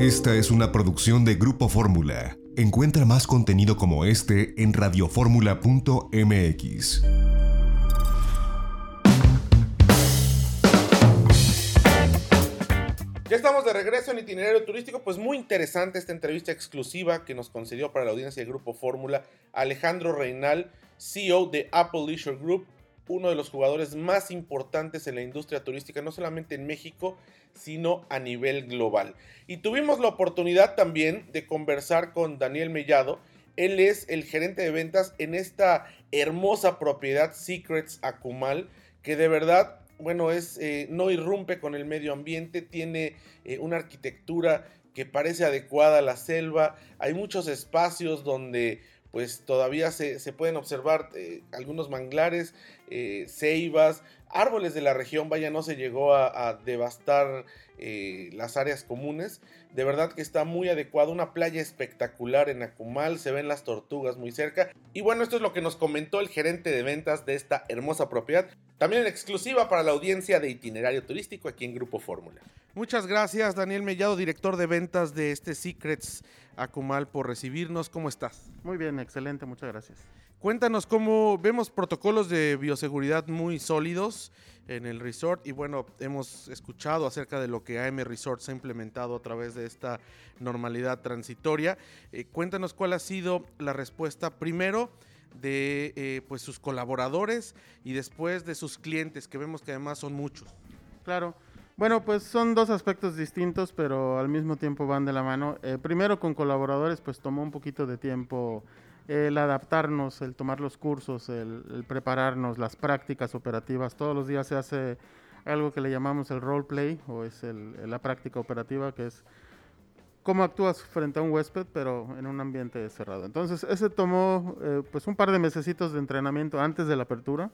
Esta es una producción de Grupo Fórmula. Encuentra más contenido como este en radioformula.mx. Ya estamos de regreso en itinerario turístico, pues muy interesante esta entrevista exclusiva que nos concedió para la audiencia del Grupo Fórmula Alejandro Reinal, CEO de Apple Leisure Group, uno de los jugadores más importantes en la industria turística, no solamente en México, sino a nivel global. Y tuvimos la oportunidad también de conversar con Daniel Mellado. Él es el gerente de ventas en esta hermosa propiedad Secrets Akumal, que de verdad bueno, es, eh, no irrumpe con el medio ambiente, tiene eh, una arquitectura que parece adecuada a la selva, hay muchos espacios donde pues todavía se, pueden observar eh, algunos manglares, ceibas, árboles de la región, vaya, no se llegó a, devastar las áreas comunes. De verdad que está muy adecuado, una playa espectacular en Acumal, se ven las tortugas muy cerca. Y bueno, esto es lo que nos comentó el gerente de ventas de esta hermosa propiedad. También en exclusiva para la audiencia de itinerario turístico aquí en Grupo Fórmula. Muchas gracias, Daniel Mellado, director de ventas de este Secrets Acumal, por recibirnos. ¿Cómo estás? Muy bien, excelente, muchas gracias. Cuéntanos cómo vemos protocolos de bioseguridad muy sólidos en el resort y bueno, hemos escuchado acerca de lo que AM Resorts ha implementado a través de esta normalidad transitoria. Eh, cuéntanos cuál ha sido la respuesta primero de eh, pues sus colaboradores y después de sus clientes, que vemos que además son muchos. Claro. Bueno, pues son dos aspectos distintos, pero al mismo tiempo van de la mano. Eh, primero con colaboradores, pues tomó un poquito de tiempo el adaptarnos, el tomar los cursos, el, prepararnos, las prácticas operativas. Todos los días se hace algo que le llamamos el role play, o es la práctica operativa, que es cómo actúas frente a un huésped, pero en un ambiente cerrado. Entonces, ese tomó eh, pues un par de mesecitos de entrenamiento antes de la apertura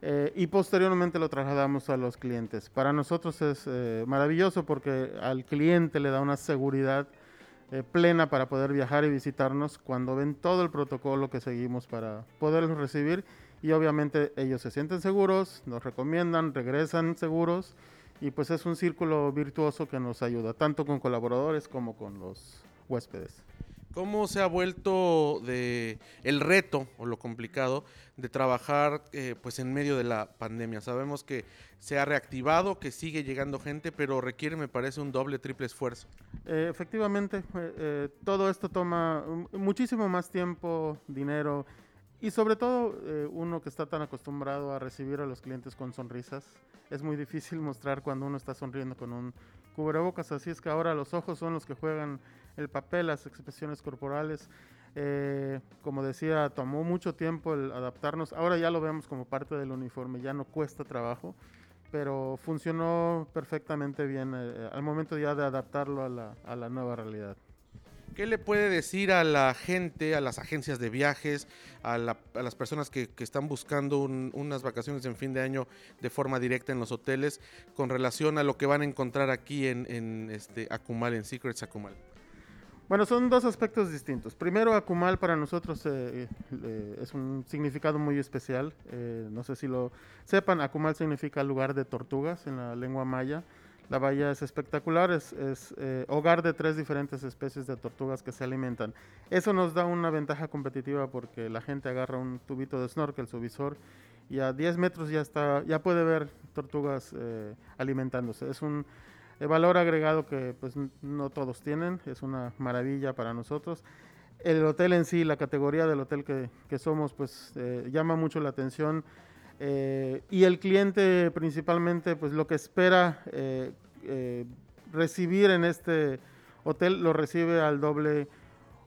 eh, y posteriormente lo trasladamos a los clientes. Para nosotros es eh, maravilloso porque al cliente le da una seguridad plena para poder viajar y visitarnos cuando ven todo el protocolo que seguimos para poderlos recibir y obviamente ellos se sienten seguros, nos recomiendan, regresan seguros y pues es un círculo virtuoso que nos ayuda, tanto con colaboradores como con los huéspedes. ¿Cómo se ha vuelto de el reto o lo complicado de trabajar eh, pues en medio de la pandemia? Sabemos que se ha reactivado, que sigue llegando gente, pero requiere, me parece, un doble, triple esfuerzo. Eh, efectivamente, eh, todo esto toma muchísimo más tiempo, dinero y sobre todo uno que está tan acostumbrado a recibir a los clientes con sonrisas es muy difícil mostrar cuando uno está sonriendo con un cubrebocas, así es que ahora los ojos son los que juegan el papel, las expresiones corporales. Eh, como decía, tomó mucho tiempo el adaptarnos, ahora ya lo vemos como parte del uniforme, ya no cuesta trabajo, pero funcionó perfectamente bien eh, al momento ya de adaptarlo a la, a la nueva realidad. ¿Qué le puede decir a la gente, a las agencias de viajes, a, las personas que, están buscando unas vacaciones en fin de año de forma directa en los hoteles con relación a lo que van a encontrar aquí en, este Akumal, en Secrets Akumal? Bueno, son dos aspectos distintos. Primero, Akumal para nosotros eh, eh, es un significado muy especial. Eh, no sé si lo sepan, Akumal significa lugar de tortugas en la lengua maya. La bahía es espectacular, es, eh, hogar de tres diferentes especies de tortugas que se alimentan. Eso nos da una ventaja competitiva porque la gente agarra un tubito de snorkel, su visor, y a 10 metros ya, está, ya puede ver tortugas eh, alimentándose. Es un eh, valor agregado que pues, no todos tienen, es una maravilla para nosotros. El hotel en sí, la categoría del hotel que, que somos, pues llama mucho la atención eh, y el cliente principalmente, pues lo que espera eh, eh, recibir en este hotel, lo recibe al doble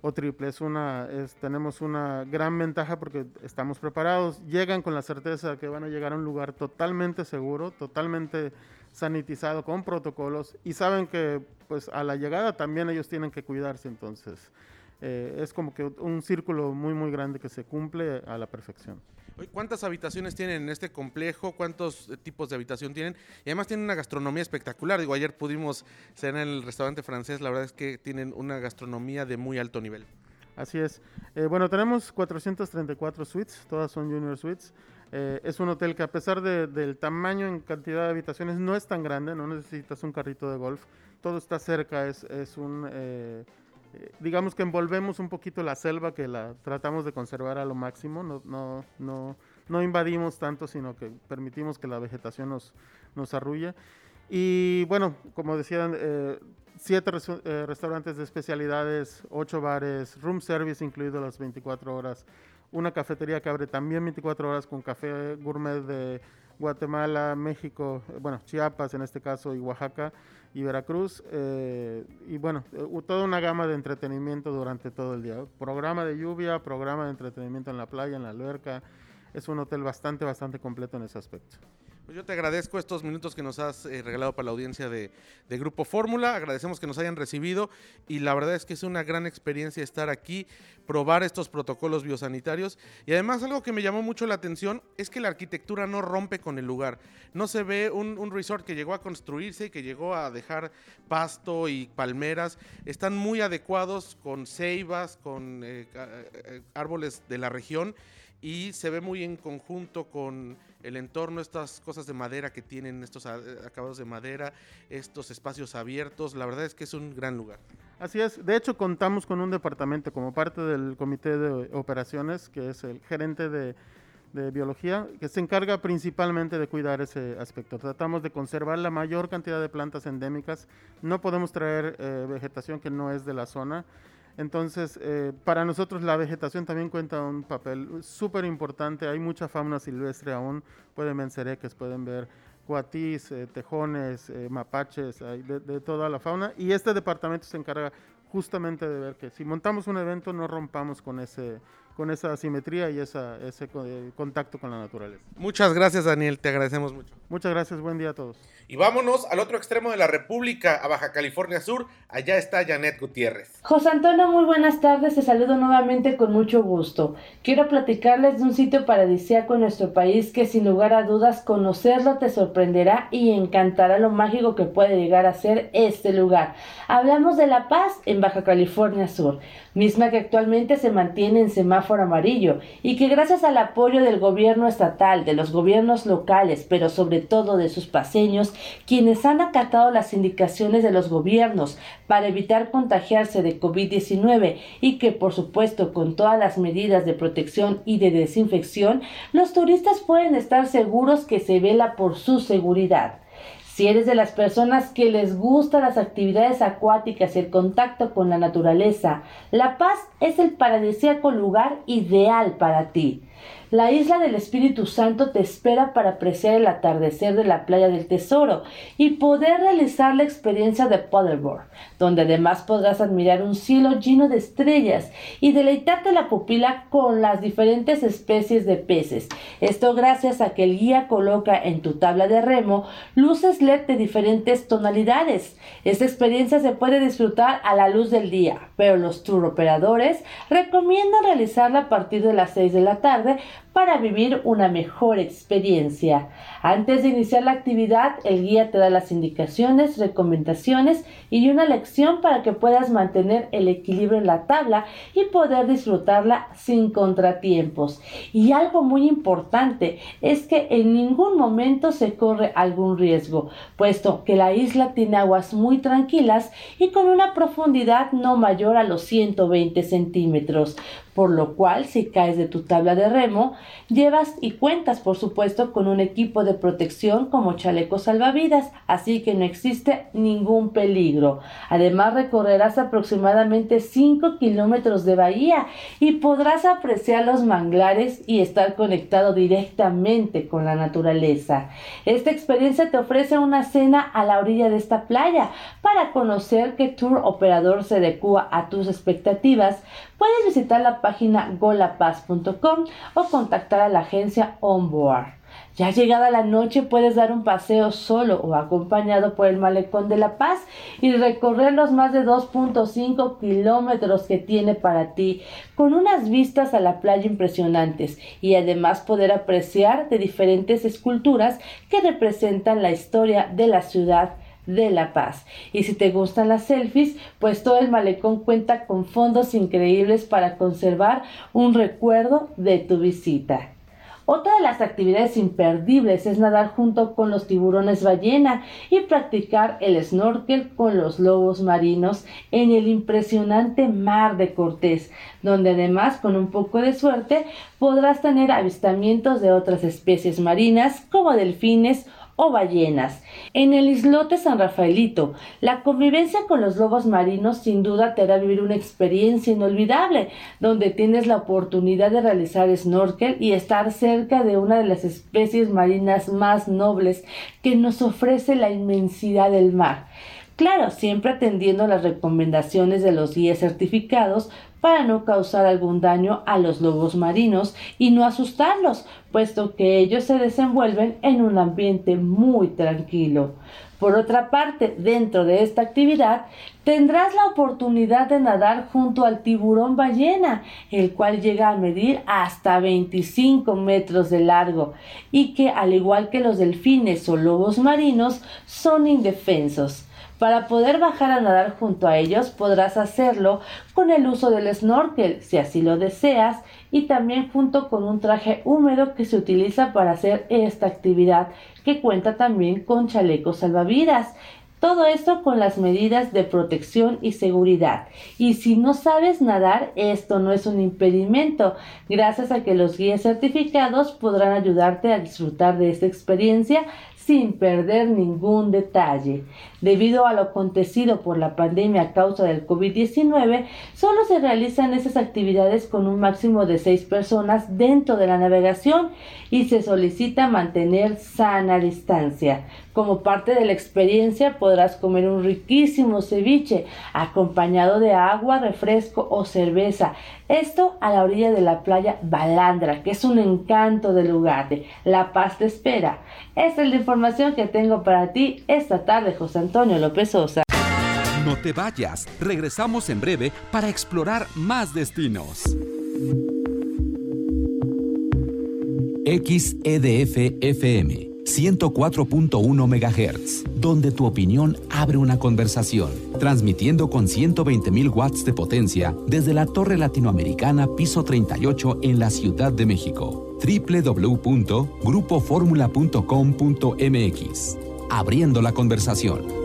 o triple. Es una, tenemos una gran ventaja porque estamos preparados, llegan con la certeza que van a llegar a un lugar totalmente seguro, totalmente sanitizado, con protocolos, y saben que pues a la llegada también ellos tienen que cuidarse, entonces es como que un círculo muy muy grande que se cumple a la perfección. ¿Cuántas habitaciones tienen en este complejo? ¿Cuántos eh, tipos de habitación tienen? Y además tienen una gastronomía espectacular. Digo, ayer pudimos cenar en el restaurante francés. La verdad es que tienen una gastronomía de muy alto nivel. Así es. Eh, bueno, tenemos 434 suites, todas son junior suites. Eh, es un hotel que a pesar del tamaño en cantidad de habitaciones no es tan grande, no necesitas un carrito de golf, todo está cerca, es, es un... Eh, eh, digamos que envolvemos un poquito la selva que la tratamos de conservar a lo máximo, no, no, no, no invadimos tanto, sino que permitimos que la vegetación nos, nos arrulle. Y bueno, como decían, siete restaurantes de especialidades, ocho bares, room service incluido las 24 horas, una cafetería que abre también 24 horas con café gourmet de Guatemala, México, eh, bueno, Chiapas en este caso, y Oaxaca y Veracruz. Eh, y bueno, eh, toda una gama de entretenimiento durante todo el día. Programa de lluvia, programa de entretenimiento en la playa, en la alberca. Es un hotel bastante, bastante completo en ese aspecto. Pues yo te agradezco estos minutos que nos has eh, regalado para la audiencia de, Grupo Fórmula. Agradecemos que nos hayan recibido y la verdad es que es una gran experiencia estar aquí, probar estos protocolos biosanitarios. Y además algo que me llamó mucho la atención es que la arquitectura no rompe con el lugar. No se ve un, resort que llegó a construirse y que llegó a dejar pasto y palmeras. Están muy adecuados con ceibas, con eh, eh, árboles de la región y se ve muy en conjunto con el entorno, estas cosas de madera que tienen, estos acabados de madera, estos espacios abiertos, la verdad es que es un gran lugar. Así es, de hecho contamos con un departamento como parte del comité de operaciones, que es el gerente de, biología, que se encarga principalmente de cuidar ese aspecto. Tratamos de conservar la mayor cantidad de plantas endémicas, no podemos traer eh, vegetación que no es de la zona. Entonces, eh, para nosotros la vegetación también cuenta un papel súper importante. Hay mucha fauna silvestre aún. Pueden ver cereques, pueden ver cuatís, eh, tejones, eh, mapaches, de, de, toda la fauna. Y este departamento se encarga justamente de ver que si montamos un evento no rompamos con ese con esa simetría y esa, ese eh, contacto con la naturaleza. Muchas gracias Daniel, te agradecemos mucho. Muchas gracias, buen día a todos. Y vámonos al otro extremo de la República, a Baja California Sur, allá está Janet Gutiérrez. José Antonio, muy buenas tardes, te saludo nuevamente con mucho gusto. Quiero platicarles de un sitio paradisíaco en nuestro país que sin lugar a dudas conocerlo te sorprenderá y encantará lo mágico que puede llegar a ser este lugar. Hablamos de La Paz en Baja California Sur misma que actualmente se mantiene en semáforo amarillo y que gracias al apoyo del gobierno estatal, de los gobiernos locales, pero sobre todo de sus paseños, quienes han acatado las indicaciones de los gobiernos para evitar contagiarse de COVID-19 y que por supuesto con todas las medidas de protección y de desinfección, los turistas pueden estar seguros que se vela por su seguridad. Si eres de las personas que les gustan las actividades acuáticas y el contacto con la naturaleza, La Paz es el paradisíaco lugar ideal para ti. La isla del Espíritu Santo te espera para apreciar el atardecer de la playa del Tesoro y poder realizar la experiencia de paddleboard, donde además podrás admirar un cielo lleno de estrellas y deleitarte la pupila con las diferentes especies de peces. Esto gracias a que el guía coloca en tu tabla de remo luces LED de diferentes tonalidades. Esta experiencia se puede disfrutar a la luz del día, pero los tour operadores recomiendan realizarla a partir de las 6 de la tarde para vivir una mejor experiencia. Antes de iniciar la actividad, el guía te da las indicaciones, recomendaciones y una lección para que puedas mantener el equilibrio en la tabla y poder disfrutarla sin contratiempos. Y algo muy importante es que en ningún momento se corre algún riesgo, puesto que la isla tiene aguas muy tranquilas y con una profundidad no mayor a los 120 centímetros por lo cual si caes de tu tabla de remo, llevas y cuentas por supuesto con un equipo de protección como chalecos salvavidas, así que no existe ningún peligro. Además recorrerás aproximadamente 5 kilómetros de bahía y podrás apreciar los manglares y estar conectado directamente con la naturaleza. Esta experiencia te ofrece una cena a la orilla de esta playa para conocer qué tour operador se adecua a tus expectativas. Puedes visitar la página golapaz.com o contactar a la agencia Onboard. Ya llegada la noche puedes dar un paseo solo o acompañado por el malecón de La Paz y recorrer los más de 2.5 kilómetros que tiene para ti, con unas vistas a la playa impresionantes y además poder apreciar de diferentes esculturas que representan la historia de la ciudad de La Paz. Y si te gustan las selfies, pues todo el malecón cuenta con fondos increíbles para conservar un recuerdo de tu visita. Otra de las actividades imperdibles es nadar junto con los tiburones ballena y practicar el snorkel con los lobos marinos en el impresionante mar de Cortés, donde además con un poco de suerte podrás tener avistamientos de otras especies marinas como delfines o ballenas. En el islote San Rafaelito, la convivencia con los lobos marinos sin duda te hará vivir una experiencia inolvidable, donde tienes la oportunidad de realizar snorkel y estar cerca de una de las especies marinas más nobles que nos ofrece la inmensidad del mar. Claro, siempre atendiendo las recomendaciones de los guías certificados para no causar algún daño a los lobos marinos y no asustarlos, puesto que ellos se desenvuelven en un ambiente muy tranquilo. Por otra parte, dentro de esta actividad tendrás la oportunidad de nadar junto al tiburón ballena, el cual llega a medir hasta 25 metros de largo y que, al igual que los delfines o lobos marinos, son indefensos. Para poder bajar a nadar junto a ellos podrás hacerlo con el uso del snorkel, si así lo deseas, y también junto con un traje húmedo que se utiliza para hacer esta actividad, que cuenta también con chalecos salvavidas. Todo esto con las medidas de protección y seguridad. Y si no sabes nadar, esto no es un impedimento, gracias a que los guías certificados podrán ayudarte a disfrutar de esta experiencia sin perder ningún detalle. Debido a lo acontecido por la pandemia a causa del COVID-19, solo se realizan esas actividades con un máximo de seis personas dentro de la navegación y se solicita mantener sana distancia. Como parte de la experiencia podrás comer un riquísimo ceviche acompañado de agua, refresco o cerveza. Esto a la orilla de la playa Balandra, que es un encanto de lugar. La paz te espera. Esta es la información que tengo para ti esta tarde, José Antonio López Sosa. No te vayas, regresamos en breve para explorar más destinos. XEDF FM 104.1 MHz, donde tu opinión abre una conversación, transmitiendo con 120.000 watts de potencia desde la Torre Latinoamericana Piso 38 en la Ciudad de México. www.grupoformula.com.mx. Abriendo la conversación.